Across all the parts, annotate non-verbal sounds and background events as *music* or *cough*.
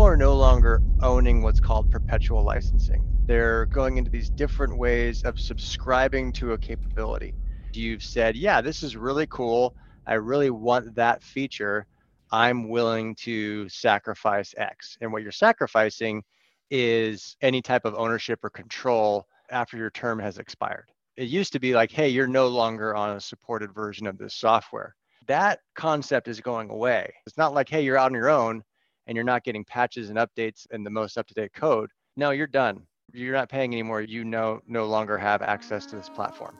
people are no longer owning what's called perpetual licensing. They're going into these different ways of subscribing to a capability. You've said, yeah, this is really cool. I really want that feature. I'm willing to sacrifice X. And what you're sacrificing is any type of ownership or control after your term has expired. It used to be like, hey, you're no longer on a supported version of this software. That concept is going away. It's not like, hey, you're out on your own and you're not getting patches and updates and the most up-to-date code. No, you're done. You're not paying anymore. You no no longer have access to this platform.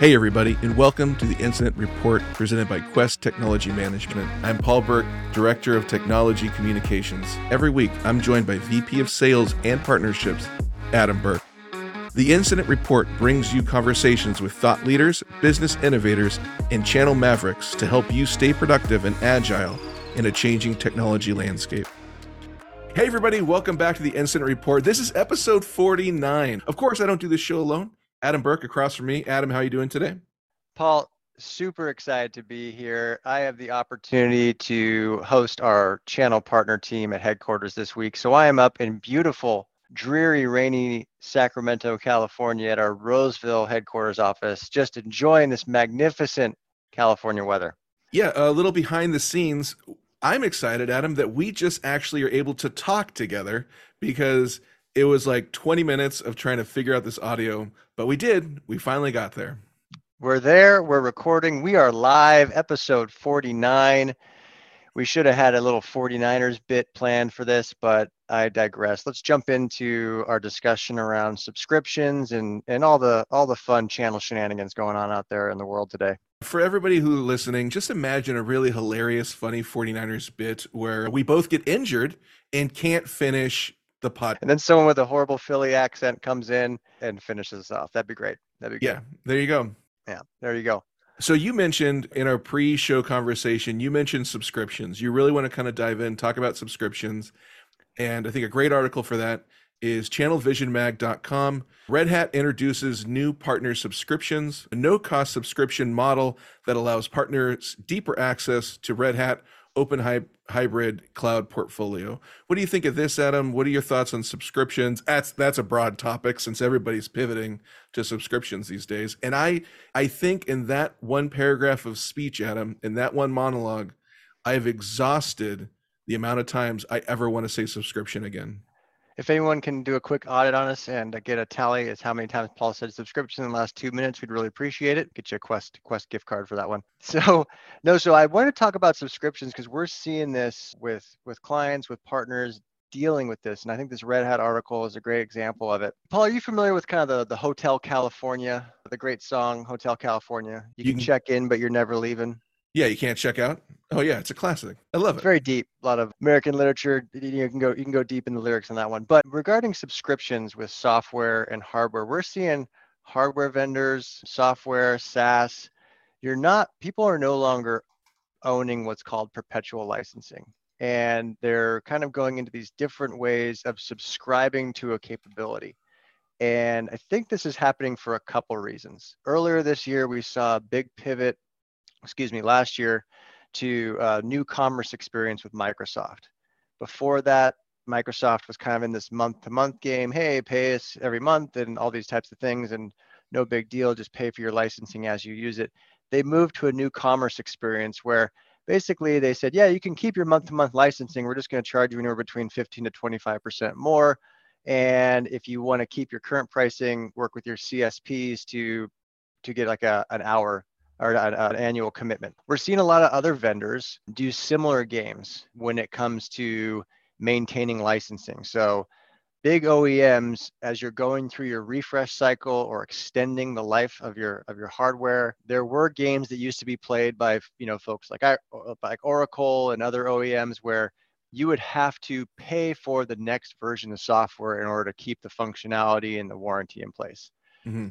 Hey, everybody, and welcome to the Incident Report presented by Quest Technology Management. I'm Paul Burke, Director of Technology Communications. Every week, I'm joined by VP of Sales and Partnerships, Adam Burke. The Incident Report brings you conversations with thought leaders, business innovators, and channel mavericks to help you stay productive and agile in a changing technology landscape. Hey, everybody, welcome back to the Incident Report. This is episode 49. Of course, I don't do this show alone. Adam Burke across from me. Adam, how are you doing today? Paul, super excited to be here. I have the opportunity to host our channel partner team at headquarters this week. So I am up in beautiful, dreary, rainy Sacramento, California at our Roseville headquarters office, just enjoying this magnificent California weather. Yeah, a little behind the scenes. I'm excited, Adam, that we just actually are able to talk together because it was like 20 minutes of trying to figure out this audio, but we did. We finally got there. We're there. We're recording. We are live, episode 49. We should have had a little 49ers bit planned for this, but I digress. Let's jump into our discussion around subscriptions and and all the all the fun channel shenanigans going on out there in the world today. For everybody who's listening, just imagine a really hilarious, funny 49ers bit where we both get injured and can't finish the pot. And then someone with a horrible Philly accent comes in and finishes us off. That'd be great. That'd be great. yeah. There you go. Yeah, there you go. So you mentioned in our pre-show conversation, you mentioned subscriptions. You really want to kind of dive in, talk about subscriptions, and I think a great article for that is channelvisionmag.com. Red Hat introduces new partner subscriptions, a no-cost subscription model that allows partners deeper access to Red Hat open hy- hybrid cloud portfolio. What do you think of this, Adam? What are your thoughts on subscriptions? That's that's a broad topic since everybody's pivoting to subscriptions these days. And I I think in that one paragraph of speech, Adam, in that one monologue, I've exhausted the amount of times I ever want to say subscription again if anyone can do a quick audit on us and get a tally as how many times Paul said subscription in the last two minutes, we'd really appreciate it. Get you a Quest Quest gift card for that one. *laughs* So no, so I want to talk about subscriptions because we're seeing this with with clients, with partners dealing with this. And I think this Red Hat article is a great example of it. Paul, are you familiar with kind of the, the Hotel California, the great song Hotel California? You, you can, can check in, but you're never leaving. Yeah, you can't check out. Oh yeah, it's a classic. I love it. It's very deep. A lot of American literature. You can go you can go deep in the lyrics on that one. But regarding subscriptions with software and hardware, we're seeing hardware vendors, software, SaaS. You're not people are no longer owning what's called perpetual licensing. And they're kind of going into these different ways of subscribing to a capability. And I think this is happening for a couple reasons. Earlier this year, we saw a big pivot, excuse me, last year to a new commerce experience with Microsoft. Before that, Microsoft was kind of in this month to month game. Hey, pay us every month and all these types of things, and no big deal, just pay for your licensing as you use it. They moved to a new commerce experience where basically they said, yeah, you can keep your month to month licensing. We're just going to charge you anywhere between 15 to 25% more. And if you want to keep your current pricing, work with your CSPs to to get like a, an hour or an, an annual commitment. We're seeing a lot of other vendors do similar games when it comes to maintaining licensing. So big OEMs, as you're going through your refresh cycle or extending the life of your of your hardware, there were games that used to be played by you know folks like I like Oracle and other OEMs where you would have to pay for the next version of software in order to keep the functionality and the warranty in place. Mm-hmm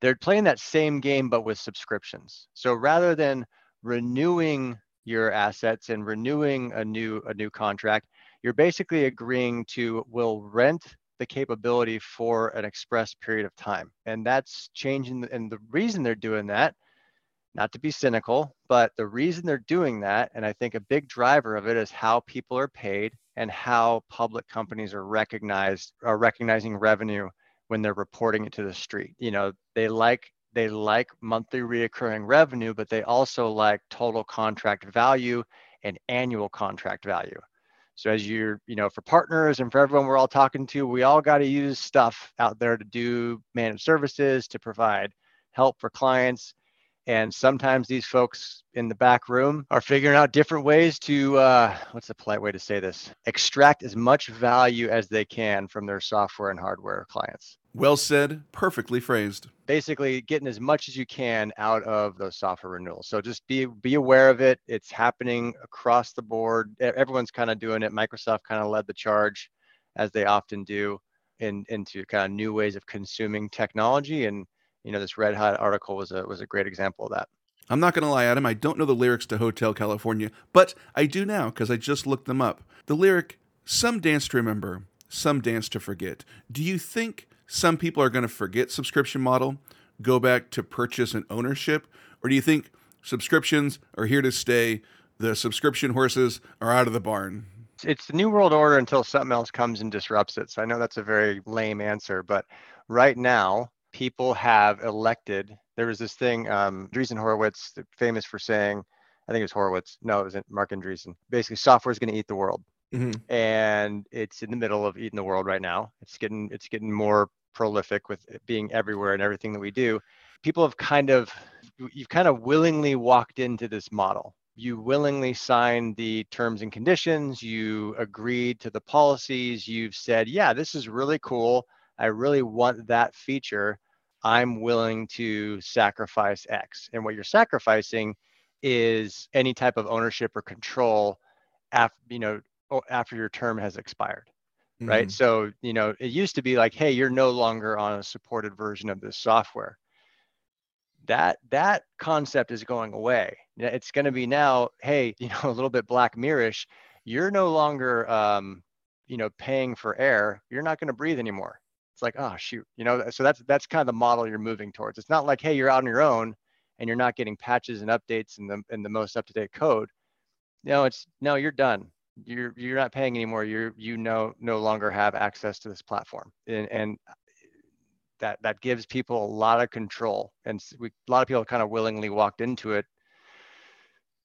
they're playing that same game but with subscriptions. So rather than renewing your assets and renewing a new a new contract, you're basically agreeing to will rent the capability for an express period of time. And that's changing and the reason they're doing that not to be cynical, but the reason they're doing that, and I think a big driver of it is how people are paid and how public companies are recognized are recognizing revenue when they're reporting it to the street. You know, they like they like monthly reoccurring revenue, but they also like total contract value and annual contract value. So as you're, you know, for partners and for everyone we're all talking to, we all got to use stuff out there to do managed services, to provide help for clients and sometimes these folks in the back room are figuring out different ways to, uh, what's the polite way to say this? Extract as much value as they can from their software and hardware clients. Well said, perfectly phrased. Basically, getting as much as you can out of those software renewals. So just be be aware of it. It's happening across the board. Everyone's kind of doing it. Microsoft kind of led the charge, as they often do, in, into kind of new ways of consuming technology. And you know, this Red Hat article was a was a great example of that. I'm not going to lie, Adam. I don't know the lyrics to Hotel California, but I do now because I just looked them up. The lyric, some dance to remember, some dance to forget. Do you think some people are going to forget subscription model, go back to purchase and ownership? Or do you think subscriptions are here to stay? The subscription horses are out of the barn? It's the new world order until something else comes and disrupts it. So I know that's a very lame answer, but right now, people have elected. There was this thing, um, Andreessen Horowitz, famous for saying, I think it was Horowitz. No, it wasn't Marc Andreessen. Basically, software is going to eat the world, mm-hmm. and it's in the middle of eating the world right now. It's getting it's getting more prolific with it being everywhere and everything that we do. People have kind of you've kind of willingly walked into this model. You willingly signed the terms and conditions. You agreed to the policies. You've said, yeah, this is really cool. I really want that feature. I'm willing to sacrifice X. And what you're sacrificing is any type of ownership or control after, you know, after your term has expired. Mm-hmm. Right. So, you know, it used to be like, hey, you're no longer on a supported version of this software. That that concept is going away. It's going to be now, hey, *laughs* you know, a little bit black mirrorish. You're no longer um, you know, paying for air. You're not going to breathe anymore it's like, oh shoot, you know, so that's that's kind of the model you're moving towards. It's not like, hey, you're out on your own and you're not getting patches and updates in the in the most up-to-date code. No, it's no, you're done. You're you're not paying anymore. You're you no no longer have access to this platform. And and that that gives people a lot of control. And we a lot of people kind of willingly walked into it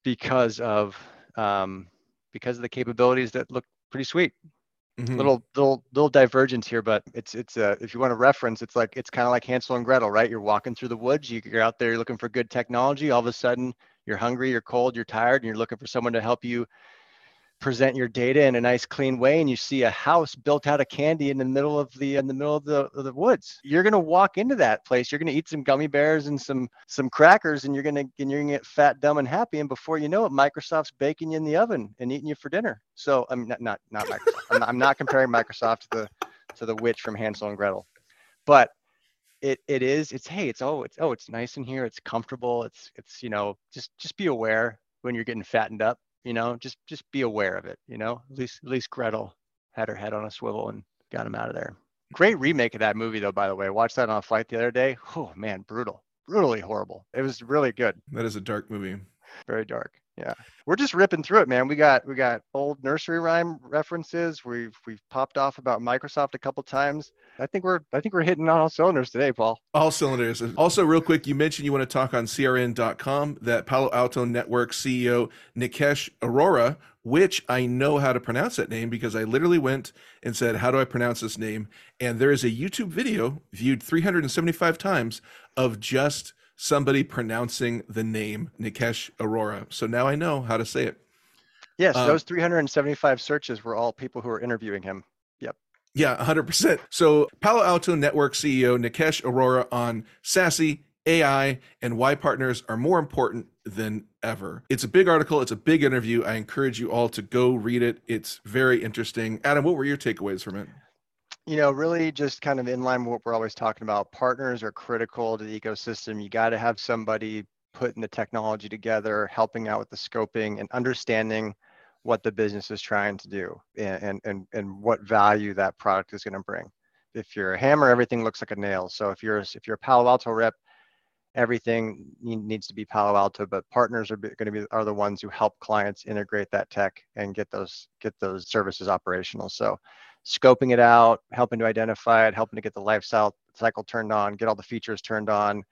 because of um, because of the capabilities that look pretty sweet. Mm-hmm. Little little little divergence here, but it's it's uh, if you want to reference, it's like it's kind of like Hansel and Gretel, right? You're walking through the woods, you're out there, you're looking for good technology. All of a sudden, you're hungry, you're cold, you're tired, and you're looking for someone to help you present your data in a nice clean way and you see a house built out of candy in the middle of the in the middle of the, of the woods you're going to walk into that place. You're going to eat some gummy bears and some some crackers and you're going to and you're going to get fat dumb and happy and before you know it microsoft's baking you in the oven and eating you for dinner. So i'm not not, not microsoft. I'm, not, I'm not comparing microsoft to the to the witch from hansel and gretel. But it it is it's hey it's oh it's oh it's nice in here. It's comfortable. It's it's you know just just be aware when you're getting fattened up you know just just be aware of it you know at least at least gretel had her head on a swivel and got him out of there. Great remake of that movie though by the way. Watched that on a flight the other day. Oh man brutal brutally horrible. It was really good. That is a dark movie very dark. Yeah. We're just ripping through it man. We got we got old nursery rhyme references. We've we've popped off about microsoft a couple times. I think we're i think we're hitting on all cylinders today paul. All cylinders. Also real quick you mentioned you want to talk on crn.com that palo alto network ceo nikesh arora which i know how to pronounce that name because i literally went and said how do i pronounce this name? And there is a youtube video viewed 375 times of just somebody pronouncing the name Nikesh Arora. So now I know how to say it. Yes, um, those 375 searches were all people who were interviewing him. Yep. Yeah, 100%. So Palo Alto Network CEO Nikesh Arora on SASE AI, and why partners are more important than ever. It's a big article, it's a big interview. I encourage you all to go read it. It's very interesting. Adam, what were your takeaways from it? You know, really just kind of in line with what we're always talking about. Partners are critical to the ecosystem. You got to have somebody putting the technology together, helping out with the scoping and understanding what the business is trying to do and, and, and what value that product is going to bring. If you're a hammer, everything looks like a nail. So if you're if you're a Palo Alto rep, everything needs to be Palo Alto, but partners are going to be are the ones who help clients integrate that tech and get those get those services operational. So scoping it out, helping to identify it, helping to get the life cycle turned on, get all the features turned on.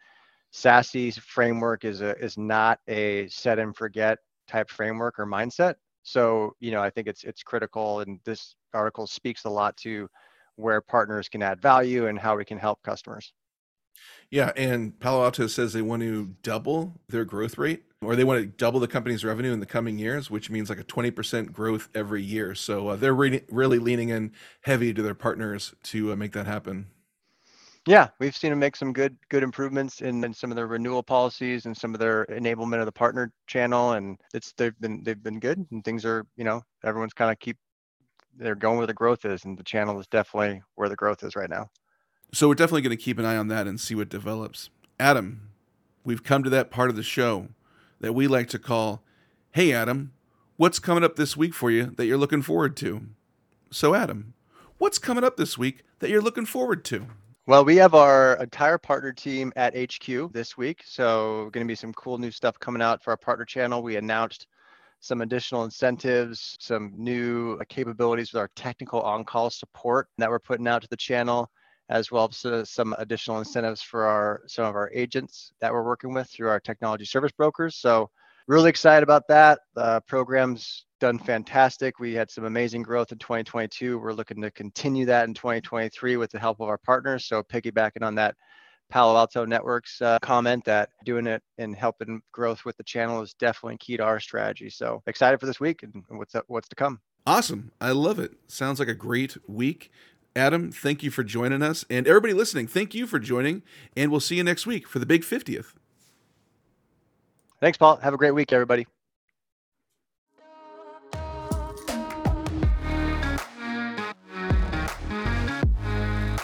SASE framework is a is not a set and forget type framework or mindset. So, you know, I think it's it's critical and this article speaks a lot to where partners can add value and how we can help customers. Yeah, and Palo Alto says they want to double their growth rate or they want to double the company's revenue in the coming years, which means like a 20% growth every year. So uh, they're re- really leaning in heavy to their partners to uh, make that happen. Yeah, we've seen them make some good good improvements in, in some of their renewal policies and some of their enablement of the partner channel, and it's they've been they've been good, and things are you know everyone's kind of keep they're going where the growth is, and the channel is definitely where the growth is right now. So we're definitely going to keep an eye on that and see what develops. Adam, we've come to that part of the show that we like to call, "Hey Adam, what's coming up this week for you that you're looking forward to?" So Adam, what's coming up this week that you're looking forward to? Well, we have our entire partner team at HQ this week. So, going to be some cool new stuff coming out for our partner channel. We announced some additional incentives, some new uh, capabilities with our technical on call support that we're putting out to the channel, as well as some additional incentives for our some of our agents that we're working with through our technology service brokers. So, really excited about that. The program's done fantastic. We had some amazing growth in 2022. We're looking to continue that in 2023 with the help of our partners. So piggybacking on that Palo Alto Networks uh, comment that doing it and helping growth with the channel is definitely key to our strategy. So excited for this week and what's up, what's to come. Awesome. I love it. Sounds like a great week. Adam, thank you for joining us. And everybody listening, thank you for joining. And we'll see you next week for the big 50th. Thanks, Paul. Have a great week, everybody.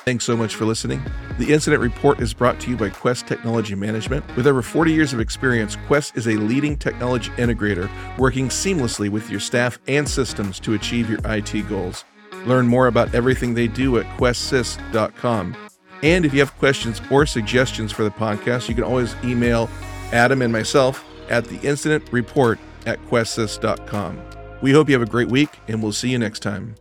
Thanks so much for listening. The Incident Report is brought to you by Quest Technology Management. With over 40 years of experience, Quest is a leading technology integrator working seamlessly with your staff and systems to achieve your IT goals. Learn more about everything they do at questsys.com. And if you have questions or suggestions for the podcast, you can always email Adam and myself at the incident report at questsys.com. We hope you have a great week, and we'll see you next time.